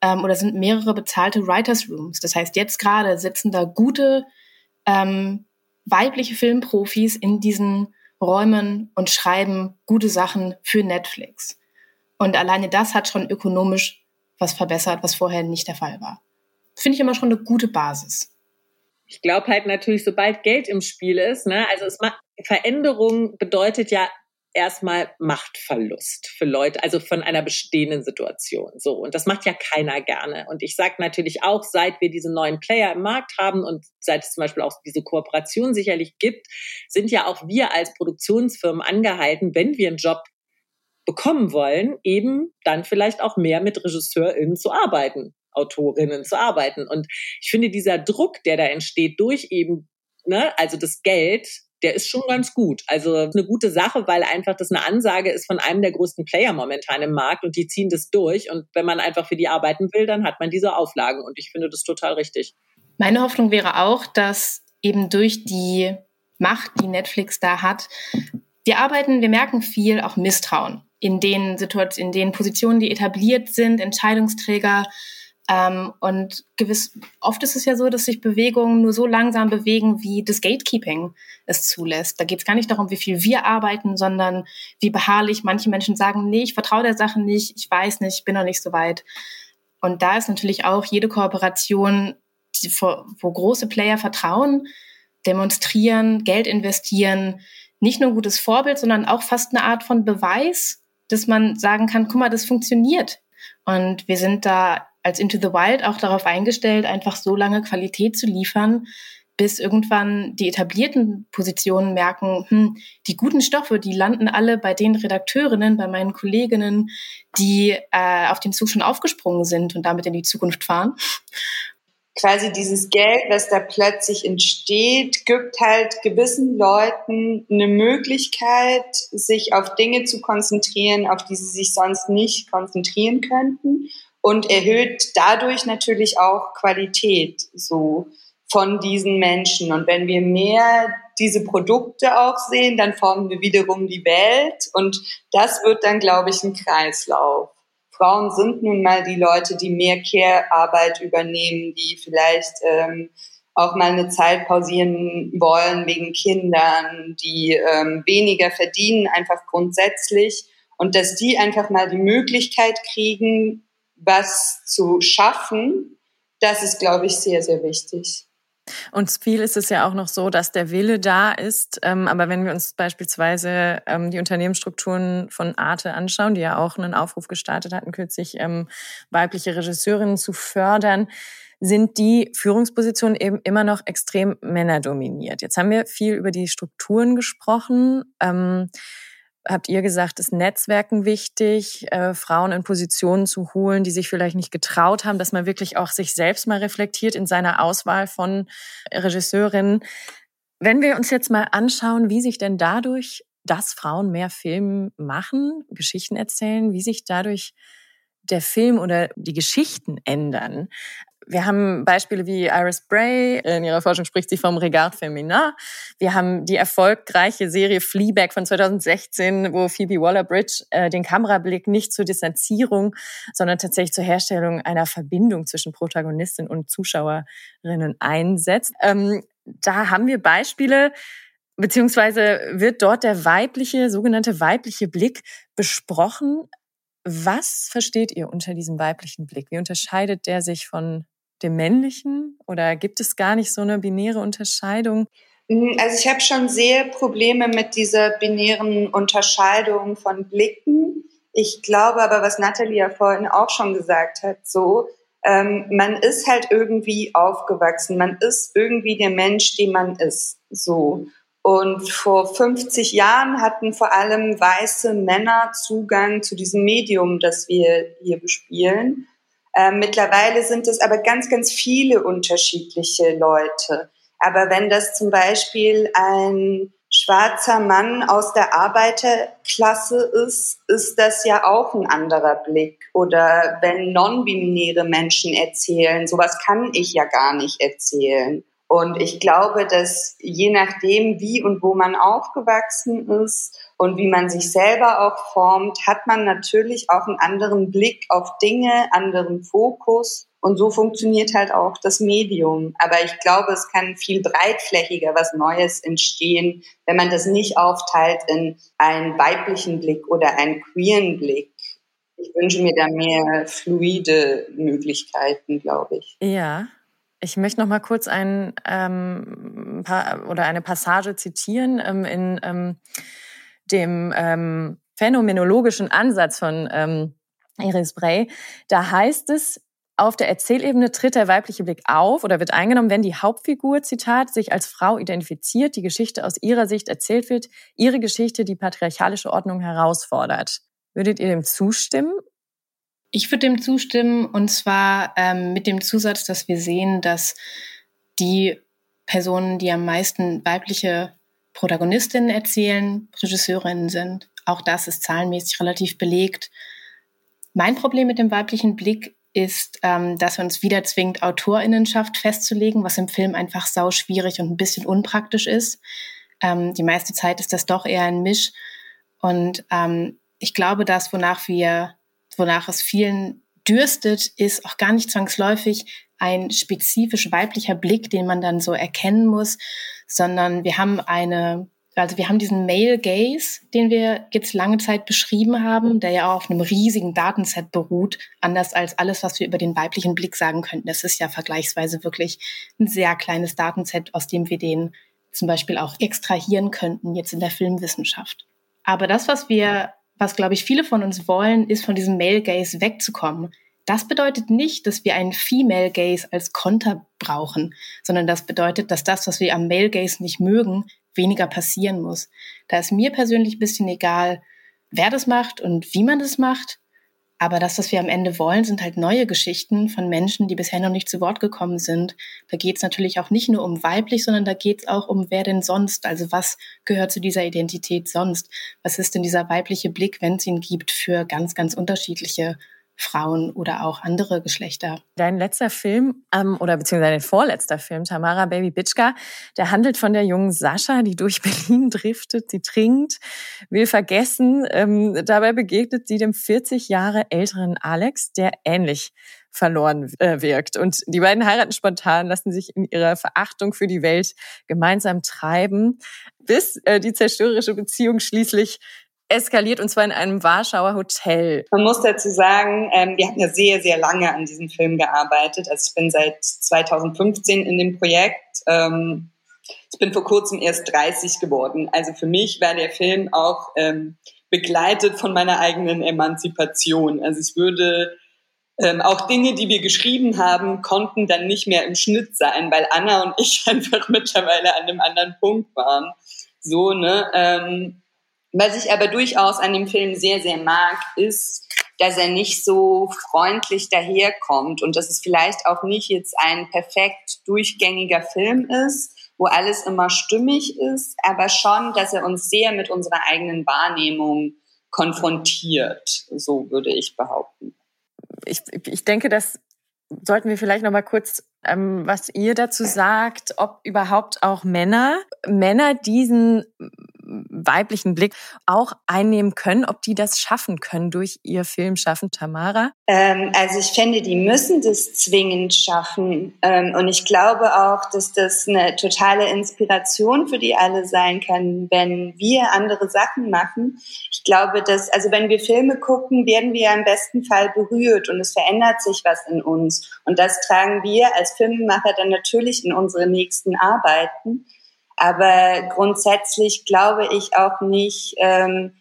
ähm, oder sind mehrere bezahlte Writers Rooms. Das heißt, jetzt gerade sitzen da gute ähm, weibliche Filmprofis in diesen Räumen und schreiben gute Sachen für Netflix. Und alleine das hat schon ökonomisch was verbessert, was vorher nicht der Fall war. Finde ich immer schon eine gute Basis ich glaube halt natürlich, sobald Geld im Spiel ist, ne, also es macht, Veränderung bedeutet ja erstmal Machtverlust für Leute, also von einer bestehenden Situation. So. Und das macht ja keiner gerne. Und ich sage natürlich auch, seit wir diese neuen Player im Markt haben und seit es zum Beispiel auch diese Kooperation sicherlich gibt, sind ja auch wir als Produktionsfirmen angehalten, wenn wir einen Job bekommen wollen, eben dann vielleicht auch mehr mit RegisseurInnen zu arbeiten, Autorinnen zu arbeiten. Und ich finde, dieser Druck, der da entsteht durch eben, ne, also das Geld, der ist schon ganz gut. Also eine gute Sache, weil einfach das eine Ansage ist von einem der größten Player momentan im Markt und die ziehen das durch. Und wenn man einfach für die arbeiten will, dann hat man diese Auflagen. Und ich finde das total richtig. Meine Hoffnung wäre auch, dass eben durch die Macht, die Netflix da hat, wir arbeiten, wir merken viel auch Misstrauen in den Situationen, in den Positionen, die etabliert sind, Entscheidungsträger ähm, und gewiss, oft ist es ja so, dass sich Bewegungen nur so langsam bewegen, wie das Gatekeeping es zulässt. Da geht es gar nicht darum, wie viel wir arbeiten, sondern wie beharrlich manche Menschen sagen, nee, ich vertraue der Sache nicht, ich weiß nicht, ich bin noch nicht so weit. Und da ist natürlich auch jede Kooperation, die, wo große Player vertrauen, demonstrieren, Geld investieren, nicht nur ein gutes Vorbild, sondern auch fast eine Art von Beweis, dass man sagen kann, guck mal, das funktioniert. Und wir sind da als Into the Wild auch darauf eingestellt, einfach so lange Qualität zu liefern, bis irgendwann die etablierten Positionen merken, hm, die guten Stoffe, die landen alle bei den Redakteurinnen, bei meinen Kolleginnen, die äh, auf den Zug schon aufgesprungen sind und damit in die Zukunft fahren. Quasi dieses Geld, was da plötzlich entsteht, gibt halt gewissen Leuten eine Möglichkeit, sich auf Dinge zu konzentrieren, auf die sie sich sonst nicht konzentrieren könnten und erhöht dadurch natürlich auch Qualität so von diesen Menschen. Und wenn wir mehr diese Produkte auch sehen, dann formen wir wiederum die Welt und das wird dann, glaube ich, ein Kreislauf. Frauen sind nun mal die Leute, die mehr Care-Arbeit übernehmen, die vielleicht ähm, auch mal eine Zeit pausieren wollen wegen Kindern, die ähm, weniger verdienen, einfach grundsätzlich. Und dass die einfach mal die Möglichkeit kriegen, was zu schaffen, das ist, glaube ich, sehr, sehr wichtig. Und viel ist es ja auch noch so, dass der Wille da ist. Ähm, aber wenn wir uns beispielsweise ähm, die Unternehmensstrukturen von Arte anschauen, die ja auch einen Aufruf gestartet hatten, kürzlich ähm, weibliche Regisseurinnen zu fördern, sind die Führungspositionen eben immer noch extrem männerdominiert. Jetzt haben wir viel über die Strukturen gesprochen. Ähm, habt ihr gesagt, ist Netzwerken wichtig, äh, Frauen in Positionen zu holen, die sich vielleicht nicht getraut haben, dass man wirklich auch sich selbst mal reflektiert in seiner Auswahl von Regisseurinnen. Wenn wir uns jetzt mal anschauen, wie sich denn dadurch, dass Frauen mehr Film machen, Geschichten erzählen, wie sich dadurch der Film oder die Geschichten ändern. Wir haben Beispiele wie Iris Bray, in ihrer Forschung spricht sie vom Regard Feminin. Wir haben die erfolgreiche Serie Fleabag von 2016, wo Phoebe Waller-Bridge äh, den Kamerablick nicht zur Distanzierung, sondern tatsächlich zur Herstellung einer Verbindung zwischen Protagonistin und Zuschauerinnen einsetzt. Ähm, da haben wir Beispiele, beziehungsweise wird dort der weibliche, sogenannte weibliche Blick besprochen. Was versteht ihr unter diesem weiblichen Blick? Wie unterscheidet der sich von dem männlichen oder gibt es gar nicht so eine binäre Unterscheidung? Mhm, also ich habe schon sehr Probleme mit dieser binären Unterscheidung von Blicken. Ich glaube aber, was Nathalie ja vorhin auch schon gesagt hat, so, ähm, man ist halt irgendwie aufgewachsen, man ist irgendwie der Mensch, den man ist, so. Und vor 50 Jahren hatten vor allem weiße Männer Zugang zu diesem Medium, das wir hier bespielen. Ähm, mittlerweile sind es aber ganz, ganz viele unterschiedliche Leute. Aber wenn das zum Beispiel ein schwarzer Mann aus der Arbeiterklasse ist, ist das ja auch ein anderer Blick. Oder wenn non-binäre Menschen erzählen, sowas kann ich ja gar nicht erzählen. Und ich glaube, dass je nachdem, wie und wo man aufgewachsen ist, und wie man sich selber auch formt, hat man natürlich auch einen anderen Blick auf Dinge, anderen Fokus. Und so funktioniert halt auch das Medium. Aber ich glaube, es kann viel breitflächiger was Neues entstehen, wenn man das nicht aufteilt in einen weiblichen Blick oder einen queeren Blick. Ich wünsche mir da mehr fluide Möglichkeiten, glaube ich. Ja. Ich möchte noch mal kurz ein ähm, paar, oder eine Passage zitieren ähm, in ähm, dem ähm, phänomenologischen Ansatz von ähm, Iris Bray. Da heißt es, auf der Erzählebene tritt der weibliche Blick auf oder wird eingenommen, wenn die Hauptfigur, Zitat, sich als Frau identifiziert, die Geschichte aus ihrer Sicht erzählt wird, ihre Geschichte die patriarchalische Ordnung herausfordert. Würdet ihr dem zustimmen? Ich würde dem zustimmen und zwar ähm, mit dem Zusatz, dass wir sehen, dass die Personen, die am meisten weibliche Protagonistinnen erzählen, Regisseurinnen sind. Auch das ist zahlenmäßig relativ belegt. Mein Problem mit dem weiblichen Blick ist, ähm, dass uns wieder zwingt, Autorinnenschaft festzulegen, was im Film einfach sau schwierig und ein bisschen unpraktisch ist. Ähm, die meiste Zeit ist das doch eher ein Misch. Und ähm, ich glaube, dass wonach wir, wonach es vielen dürstet, ist auch gar nicht zwangsläufig ein spezifisch weiblicher Blick, den man dann so erkennen muss, sondern wir haben eine also wir haben diesen Male Gaze, den wir jetzt lange Zeit beschrieben haben, der ja auch auf einem riesigen Datenset beruht, anders als alles, was wir über den weiblichen Blick sagen könnten. Das ist ja vergleichsweise wirklich ein sehr kleines Datenset, aus dem wir den zum Beispiel auch extrahieren könnten, jetzt in der Filmwissenschaft. Aber das, was wir, was glaube ich viele von uns wollen, ist von diesem Male Gaze wegzukommen. Das bedeutet nicht, dass wir einen Female Gaze als Konter brauchen, sondern das bedeutet, dass das, was wir am Male Gaze nicht mögen, weniger passieren muss. Da ist mir persönlich ein bisschen egal, wer das macht und wie man das macht. Aber das, was wir am Ende wollen, sind halt neue Geschichten von Menschen, die bisher noch nicht zu Wort gekommen sind. Da geht es natürlich auch nicht nur um weiblich, sondern da geht es auch um wer denn sonst. Also was gehört zu dieser Identität sonst? Was ist denn dieser weibliche Blick, wenn es ihn gibt, für ganz, ganz unterschiedliche Frauen oder auch andere Geschlechter. Dein letzter Film ähm, oder beziehungsweise dein vorletzter Film, Tamara Baby Bitchka, der handelt von der jungen Sascha, die durch Berlin driftet, sie trinkt, will vergessen. Ähm, dabei begegnet sie dem 40 Jahre älteren Alex, der ähnlich verloren äh, wirkt. Und die beiden heiraten spontan, lassen sich in ihrer Verachtung für die Welt gemeinsam treiben, bis äh, die zerstörerische Beziehung schließlich eskaliert und zwar in einem Warschauer Hotel. Man muss dazu sagen, ähm, wir haben ja sehr, sehr lange an diesem Film gearbeitet. Also ich bin seit 2015 in dem Projekt. Ähm, ich bin vor kurzem erst 30 geworden. Also für mich war der Film auch ähm, begleitet von meiner eigenen Emanzipation. Also ich würde ähm, auch Dinge, die wir geschrieben haben, konnten dann nicht mehr im Schnitt sein, weil Anna und ich einfach mittlerweile an einem anderen Punkt waren. So, ne? Ähm, was ich aber durchaus an dem Film sehr, sehr mag, ist, dass er nicht so freundlich daherkommt und dass es vielleicht auch nicht jetzt ein perfekt durchgängiger Film ist, wo alles immer stimmig ist, aber schon, dass er uns sehr mit unserer eigenen Wahrnehmung konfrontiert, so würde ich behaupten. Ich, ich denke, das sollten wir vielleicht noch mal kurz, ähm, was ihr dazu sagt, ob überhaupt auch Männer, Männer diesen weiblichen Blick auch einnehmen können, ob die das schaffen können durch ihr Filmschaffen, Tamara? Ähm, also ich finde, die müssen das zwingend schaffen. Ähm, und ich glaube auch, dass das eine totale Inspiration für die alle sein kann, wenn wir andere Sachen machen. Ich glaube, dass, also wenn wir Filme gucken, werden wir im besten Fall berührt und es verändert sich was in uns. Und das tragen wir als Filmemacher dann natürlich in unsere nächsten Arbeiten. Aber grundsätzlich glaube ich auch nicht, ähm,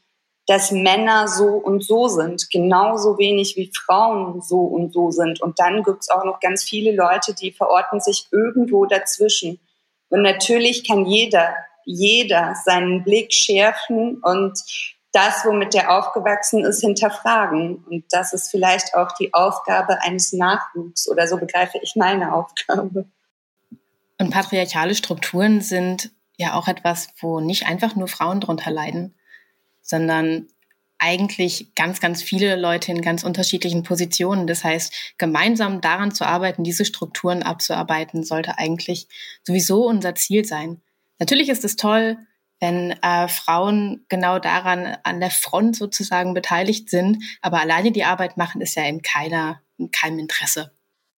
dass Männer so und so sind, genauso wenig wie Frauen so und so sind. Und dann gibt es auch noch ganz viele Leute, die verorten sich irgendwo dazwischen. Und natürlich kann jeder, jeder seinen Blick schärfen und das, womit er aufgewachsen ist, hinterfragen. Und das ist vielleicht auch die Aufgabe eines Nachwuchs oder so begreife ich meine Aufgabe. Und patriarchale Strukturen sind ja auch etwas, wo nicht einfach nur Frauen drunter leiden, sondern eigentlich ganz, ganz viele Leute in ganz unterschiedlichen Positionen. Das heißt, gemeinsam daran zu arbeiten, diese Strukturen abzuarbeiten, sollte eigentlich sowieso unser Ziel sein. Natürlich ist es toll, wenn äh, Frauen genau daran an der Front sozusagen beteiligt sind, aber alleine die Arbeit machen ist ja in keiner, in keinem Interesse.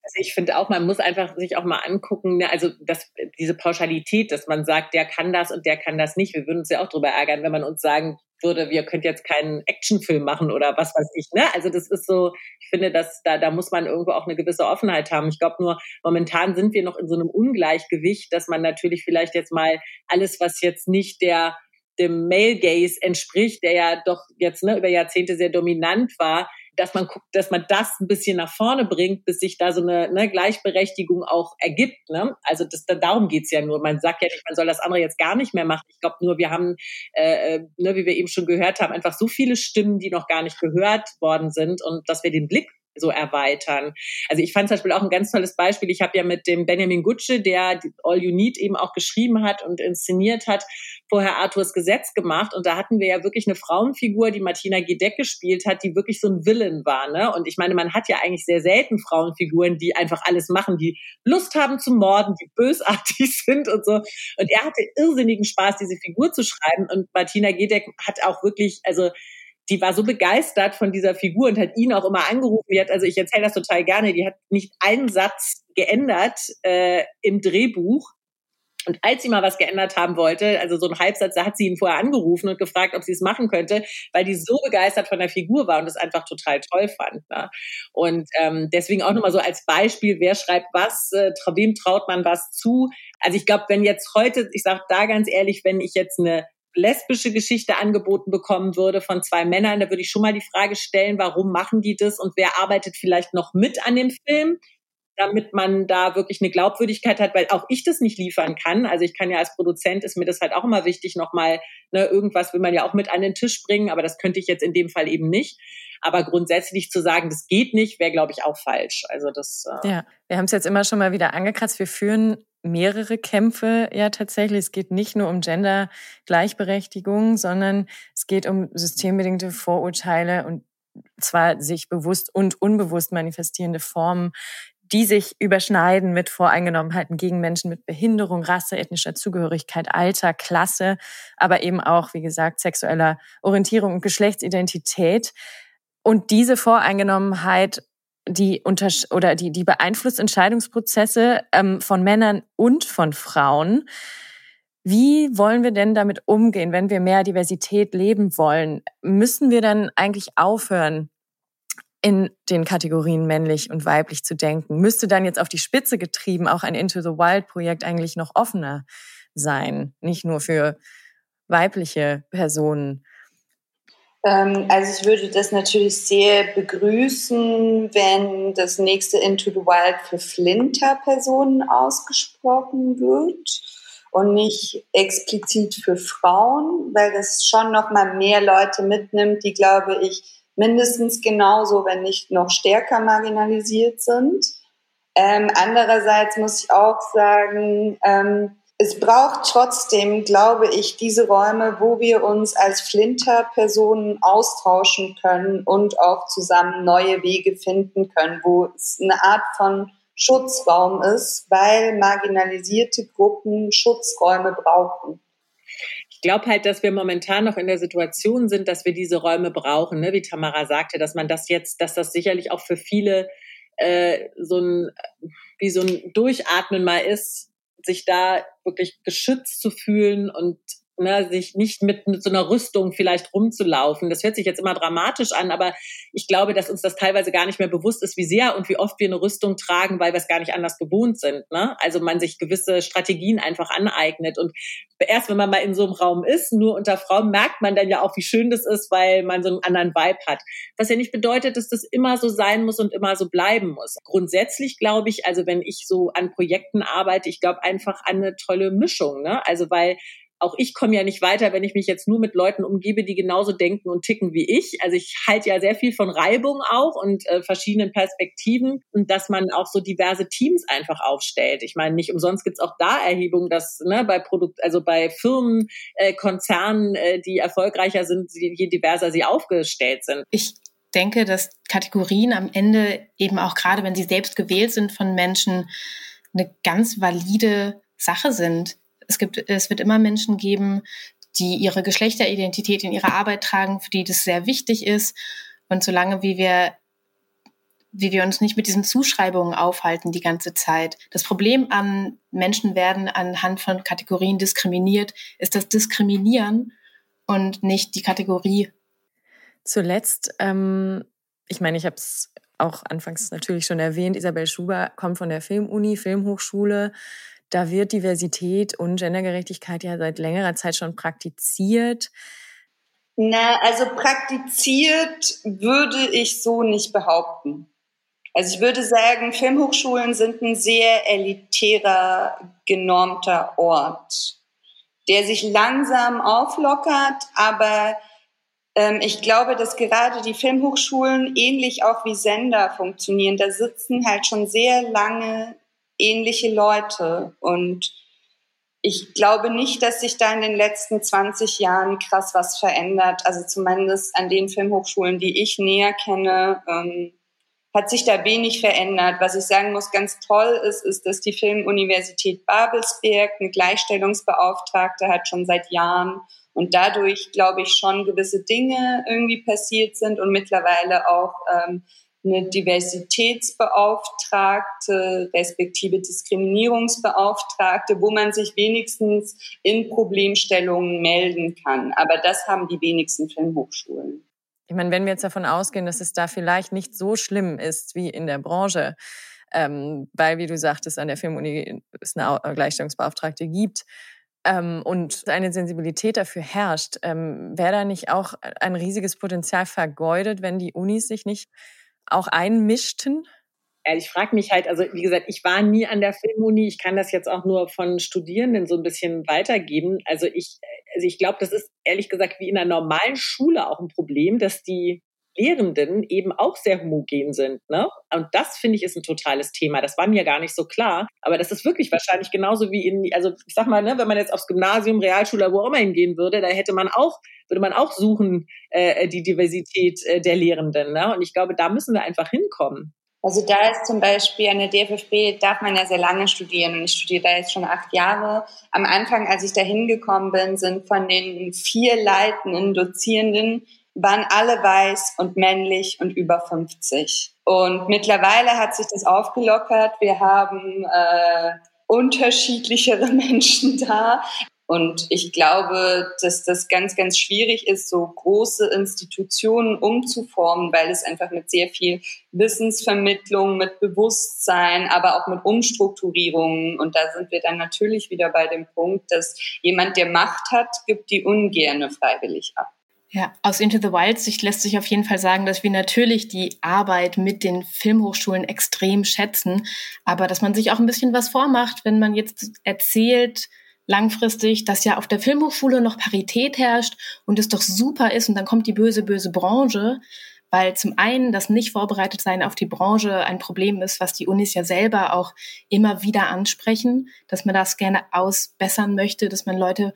Also ich finde auch, man muss einfach sich auch mal angucken, ne, also das, diese Pauschalität, dass man sagt, der kann das und der kann das nicht. Wir würden uns ja auch darüber ärgern, wenn man uns sagen würde, wir könnt jetzt keinen Actionfilm machen oder was weiß ich. Ne? Also das ist so, ich finde, dass da, da muss man irgendwo auch eine gewisse Offenheit haben. Ich glaube nur, momentan sind wir noch in so einem Ungleichgewicht, dass man natürlich vielleicht jetzt mal alles, was jetzt nicht der dem Male Gaze entspricht, der ja doch jetzt ne, über Jahrzehnte sehr dominant war, dass man guckt, dass man das ein bisschen nach vorne bringt, bis sich da so eine ne, Gleichberechtigung auch ergibt. Ne? Also das, darum geht's ja nur. Man sagt ja nicht, man soll das andere jetzt gar nicht mehr machen. Ich glaube nur, wir haben, äh, äh, ne, wie wir eben schon gehört haben, einfach so viele Stimmen, die noch gar nicht gehört worden sind und dass wir den Blick so erweitern. Also ich fand zum Beispiel auch ein ganz tolles Beispiel. Ich habe ja mit dem Benjamin Gutsche, der All You Need eben auch geschrieben hat und inszeniert hat, vorher Arthurs Gesetz gemacht. Und da hatten wir ja wirklich eine Frauenfigur, die Martina Gedeck gespielt hat, die wirklich so ein Villain war. Ne? Und ich meine, man hat ja eigentlich sehr selten Frauenfiguren, die einfach alles machen, die Lust haben zu morden, die bösartig sind und so. Und er hatte irrsinnigen Spaß, diese Figur zu schreiben. Und Martina Gedeck hat auch wirklich, also die war so begeistert von dieser Figur und hat ihn auch immer angerufen. Die hat, also ich erzähle das total gerne, die hat nicht einen Satz geändert äh, im Drehbuch. Und als sie mal was geändert haben wollte, also so ein Halbsatz, da hat sie ihn vorher angerufen und gefragt, ob sie es machen könnte, weil die so begeistert von der Figur war und es einfach total toll fand. Ne? Und ähm, deswegen auch nochmal so als Beispiel, wer schreibt was, äh, wem traut man was zu. Also ich glaube, wenn jetzt heute, ich sage da ganz ehrlich, wenn ich jetzt eine lesbische Geschichte angeboten bekommen würde von zwei Männern, da würde ich schon mal die Frage stellen, warum machen die das und wer arbeitet vielleicht noch mit an dem Film, damit man da wirklich eine Glaubwürdigkeit hat, weil auch ich das nicht liefern kann. Also ich kann ja als Produzent, ist mir das halt auch immer wichtig, nochmal, ne, irgendwas will man ja auch mit an den Tisch bringen, aber das könnte ich jetzt in dem Fall eben nicht. Aber grundsätzlich zu sagen, das geht nicht, wäre, glaube ich, auch falsch. Also das. Äh ja, wir haben es jetzt immer schon mal wieder angekratzt. Wir führen mehrere Kämpfe ja tatsächlich. Es geht nicht nur um Gender-Gleichberechtigung, sondern es geht um systembedingte Vorurteile und zwar sich bewusst und unbewusst manifestierende Formen, die sich überschneiden mit Voreingenommenheiten gegen Menschen mit Behinderung, Rasse, ethnischer Zugehörigkeit, Alter, Klasse, aber eben auch, wie gesagt, sexueller Orientierung und Geschlechtsidentität. Und diese Voreingenommenheit die unter oder die die beeinflusst Entscheidungsprozesse ähm, von Männern und von Frauen. Wie wollen wir denn damit umgehen, wenn wir mehr Diversität leben wollen? Müssen wir dann eigentlich aufhören, in den Kategorien männlich und weiblich zu denken? Müsste dann jetzt auf die Spitze getrieben auch ein Into the Wild Projekt eigentlich noch offener sein, nicht nur für weibliche Personen? Ähm, also ich würde das natürlich sehr begrüßen, wenn das nächste Into the Wild für Flinter-Personen ausgesprochen wird und nicht explizit für Frauen, weil das schon noch mal mehr Leute mitnimmt, die, glaube ich, mindestens genauso, wenn nicht noch stärker marginalisiert sind. Ähm, andererseits muss ich auch sagen, ähm, es braucht trotzdem, glaube ich, diese Räume, wo wir uns als Flinter-Personen austauschen können und auch zusammen neue Wege finden können, wo es eine Art von Schutzraum ist, weil marginalisierte Gruppen Schutzräume brauchen. Ich glaube halt, dass wir momentan noch in der Situation sind, dass wir diese Räume brauchen, ne? wie Tamara sagte, dass man das jetzt, dass das sicherlich auch für viele äh, so ein wie so ein Durchatmen mal ist, sich da wirklich geschützt zu fühlen und ne, sich nicht mit, mit so einer Rüstung vielleicht rumzulaufen. Das hört sich jetzt immer dramatisch an, aber ich glaube, dass uns das teilweise gar nicht mehr bewusst ist, wie sehr und wie oft wir eine Rüstung tragen, weil wir es gar nicht anders gewohnt sind. Ne? Also man sich gewisse Strategien einfach aneignet. Und erst wenn man mal in so einem Raum ist, nur unter Frauen, merkt man dann ja auch, wie schön das ist, weil man so einen anderen Vibe hat. Was ja nicht bedeutet, dass das immer so sein muss und immer so bleiben muss. Grundsätzlich glaube ich, also wenn ich so an Projekten arbeite, ich glaube einfach an eine tolle Mischung. Ne? Also weil auch ich komme ja nicht weiter, wenn ich mich jetzt nur mit Leuten umgebe, die genauso denken und ticken wie ich. Also ich halte ja sehr viel von Reibung auch und äh, verschiedenen Perspektiven und dass man auch so diverse Teams einfach aufstellt. Ich meine, nicht umsonst gibt's auch da Erhebungen, dass ne, bei Produkt, also bei Firmen, äh, Konzernen, äh, die erfolgreicher sind, je diverser sie aufgestellt sind. Ich denke, dass Kategorien am Ende eben auch gerade, wenn sie selbst gewählt sind von Menschen, eine ganz valide Sache sind es gibt, es wird immer Menschen geben, die ihre Geschlechteridentität in ihrer Arbeit tragen, für die das sehr wichtig ist. Und solange wie wir wie wir uns nicht mit diesen Zuschreibungen aufhalten die ganze Zeit. Das Problem an Menschen werden anhand von Kategorien diskriminiert, ist das Diskriminieren und nicht die Kategorie. Zuletzt, ähm, ich meine, ich habe es auch anfangs natürlich schon erwähnt, Isabel Schuber kommt von der Filmuni, Filmhochschule Da wird Diversität und Gendergerechtigkeit ja seit längerer Zeit schon praktiziert. Na, also praktiziert würde ich so nicht behaupten. Also ich würde sagen, Filmhochschulen sind ein sehr elitärer, genormter Ort, der sich langsam auflockert, aber ähm, ich glaube, dass gerade die Filmhochschulen ähnlich auch wie Sender funktionieren. Da sitzen halt schon sehr lange ähnliche Leute und ich glaube nicht, dass sich da in den letzten 20 Jahren krass was verändert. Also zumindest an den Filmhochschulen, die ich näher kenne, ähm, hat sich da wenig verändert. Was ich sagen muss, ganz toll ist, ist, dass die Filmuniversität Babelsberg eine Gleichstellungsbeauftragte hat schon seit Jahren und dadurch, glaube ich, schon gewisse Dinge irgendwie passiert sind und mittlerweile auch ähm, eine Diversitätsbeauftragte respektive Diskriminierungsbeauftragte, wo man sich wenigstens in Problemstellungen melden kann. Aber das haben die wenigsten Filmhochschulen. Ich meine, wenn wir jetzt davon ausgehen, dass es da vielleicht nicht so schlimm ist wie in der Branche, ähm, weil, wie du sagtest, an der Filmuni es eine Gleichstellungsbeauftragte gibt, ähm, und eine Sensibilität dafür herrscht, ähm, wäre da nicht auch ein riesiges Potenzial vergeudet, wenn die Unis sich nicht auch einmischten? ich frage mich halt, also wie gesagt, ich war nie an der Filmuni, ich kann das jetzt auch nur von Studierenden so ein bisschen weitergeben. Also ich, also ich glaube, das ist ehrlich gesagt wie in einer normalen Schule auch ein Problem, dass die Lehrenden eben auch sehr homogen sind. Ne? Und das finde ich ist ein totales Thema. Das war mir gar nicht so klar. Aber das ist wirklich wahrscheinlich genauso wie in, also ich sag mal, ne, wenn man jetzt aufs Gymnasium, Realschule, wo auch immer hingehen würde, da hätte man auch, würde man auch suchen, äh, die Diversität äh, der Lehrenden. Ne? Und ich glaube, da müssen wir einfach hinkommen. Also da ist zum Beispiel an der DFFB darf man ja sehr lange studieren und ich studiere da jetzt schon acht Jahre. Am Anfang, als ich da hingekommen bin, sind von den vier leitenden Dozierenden waren alle weiß und männlich und über 50. Und mittlerweile hat sich das aufgelockert. Wir haben äh, unterschiedlichere Menschen da. Und ich glaube, dass das ganz, ganz schwierig ist, so große Institutionen umzuformen, weil es einfach mit sehr viel Wissensvermittlung, mit Bewusstsein, aber auch mit Umstrukturierungen. Und da sind wir dann natürlich wieder bei dem Punkt, dass jemand, der Macht hat, gibt die ungerne freiwillig ab. Ja, aus Into the Wild Sicht lässt sich auf jeden Fall sagen, dass wir natürlich die Arbeit mit den Filmhochschulen extrem schätzen, aber dass man sich auch ein bisschen was vormacht, wenn man jetzt erzählt, langfristig, dass ja auf der Filmhochschule noch Parität herrscht und es doch super ist und dann kommt die böse, böse Branche, weil zum einen das nicht vorbereitet sein auf die Branche ein Problem ist, was die Unis ja selber auch immer wieder ansprechen, dass man das gerne ausbessern möchte, dass man Leute,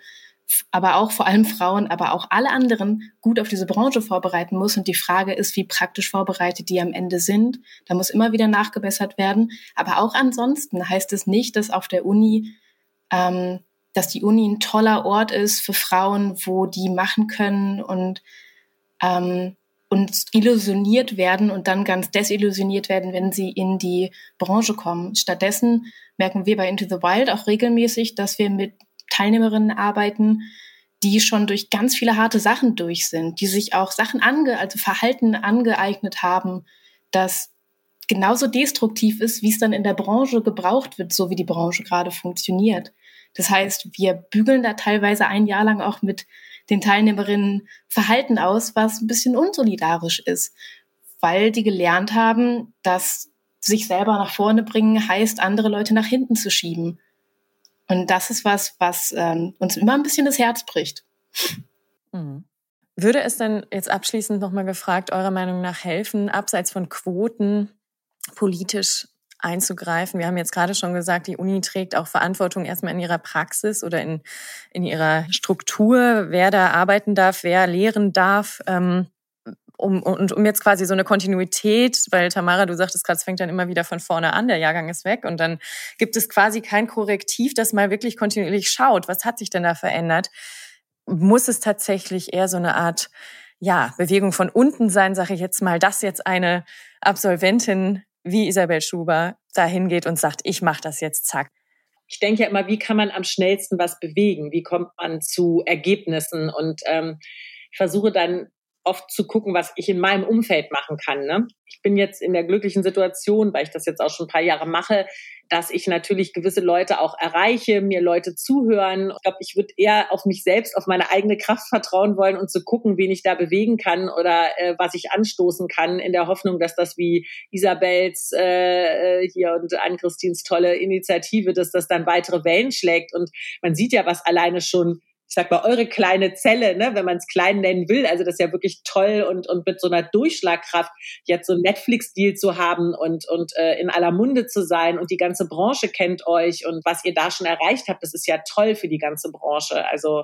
aber auch vor allem Frauen, aber auch alle anderen gut auf diese Branche vorbereiten muss. Und die Frage ist, wie praktisch vorbereitet die am Ende sind. Da muss immer wieder nachgebessert werden. Aber auch ansonsten heißt es nicht, dass auf der Uni ähm, dass die Uni ein toller Ort ist für Frauen, wo die machen können und, ähm, und illusioniert werden und dann ganz desillusioniert werden, wenn sie in die Branche kommen. Stattdessen merken wir bei Into the Wild auch regelmäßig, dass wir mit Teilnehmerinnen arbeiten, die schon durch ganz viele harte Sachen durch sind, die sich auch Sachen ange, also Verhalten angeeignet haben, das genauso destruktiv ist, wie es dann in der Branche gebraucht wird, so wie die Branche gerade funktioniert. Das heißt, wir bügeln da teilweise ein Jahr lang auch mit den Teilnehmerinnen Verhalten aus, was ein bisschen unsolidarisch ist, weil die gelernt haben, dass sich selber nach vorne bringen heißt, andere Leute nach hinten zu schieben. Und das ist was, was ähm, uns immer ein bisschen das Herz bricht. Mhm. Würde es denn jetzt abschließend nochmal gefragt, eurer Meinung nach helfen, abseits von Quoten politisch einzugreifen. Wir haben jetzt gerade schon gesagt, die Uni trägt auch Verantwortung erstmal in ihrer Praxis oder in, in ihrer Struktur, wer da arbeiten darf, wer lehren darf. Ähm, um, und um jetzt quasi so eine Kontinuität, weil Tamara, du sagtest gerade, es fängt dann immer wieder von vorne an, der Jahrgang ist weg und dann gibt es quasi kein Korrektiv, das mal wirklich kontinuierlich schaut, was hat sich denn da verändert. Muss es tatsächlich eher so eine Art ja, Bewegung von unten sein, sage ich jetzt mal, dass jetzt eine Absolventin wie Isabel Schuber da hingeht und sagt, ich mache das jetzt, zack. Ich denke ja immer, wie kann man am schnellsten was bewegen? Wie kommt man zu Ergebnissen? Und ähm, ich versuche dann oft zu gucken, was ich in meinem Umfeld machen kann. Ne? Ich bin jetzt in der glücklichen Situation, weil ich das jetzt auch schon ein paar Jahre mache, dass ich natürlich gewisse Leute auch erreiche, mir Leute zuhören. Ich glaube, ich würde eher auf mich selbst, auf meine eigene Kraft vertrauen wollen und zu gucken, wen ich da bewegen kann oder äh, was ich anstoßen kann, in der Hoffnung, dass das wie Isabels äh, äh hier und Ann-Christins tolle Initiative, dass das dann weitere Wellen schlägt. Und man sieht ja, was alleine schon ich sag mal, eure kleine Zelle, ne, wenn man es klein nennen will. Also das ist ja wirklich toll und, und mit so einer Durchschlagkraft jetzt so ein Netflix-Deal zu haben und, und äh, in aller Munde zu sein und die ganze Branche kennt euch und was ihr da schon erreicht habt, das ist ja toll für die ganze Branche. Also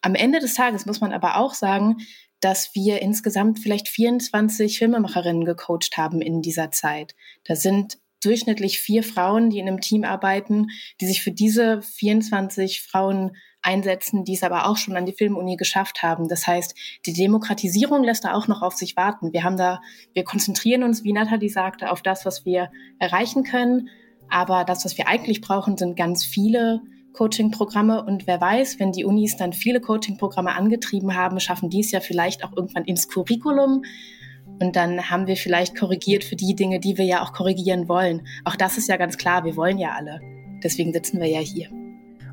am Ende des Tages muss man aber auch sagen, dass wir insgesamt vielleicht 24 Filmemacherinnen gecoacht haben in dieser Zeit. Da sind durchschnittlich vier Frauen, die in einem Team arbeiten, die sich für diese 24 Frauen einsetzen, die es aber auch schon an die Filmuni geschafft haben. Das heißt, die Demokratisierung lässt da auch noch auf sich warten. Wir haben da, wir konzentrieren uns, wie Nathalie sagte, auf das, was wir erreichen können. Aber das, was wir eigentlich brauchen, sind ganz viele Coaching-Programme. Und wer weiß, wenn die Unis dann viele Coaching-Programme angetrieben haben, schaffen die es ja vielleicht auch irgendwann ins Curriculum. Und dann haben wir vielleicht korrigiert für die Dinge, die wir ja auch korrigieren wollen. Auch das ist ja ganz klar, wir wollen ja alle. Deswegen sitzen wir ja hier.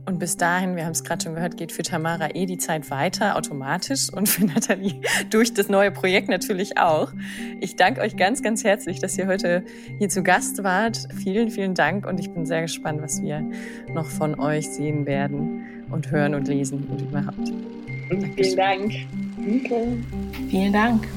Und bis dahin, wir haben es gerade schon gehört, geht für Tamara eh die Zeit weiter, automatisch und für Nathalie durch das neue Projekt natürlich auch. Ich danke euch ganz, ganz herzlich, dass ihr heute hier zu Gast wart. Vielen, vielen Dank und ich bin sehr gespannt, was wir noch von euch sehen werden und hören und lesen und überhaupt. Vielen Dank. Okay. Vielen Dank.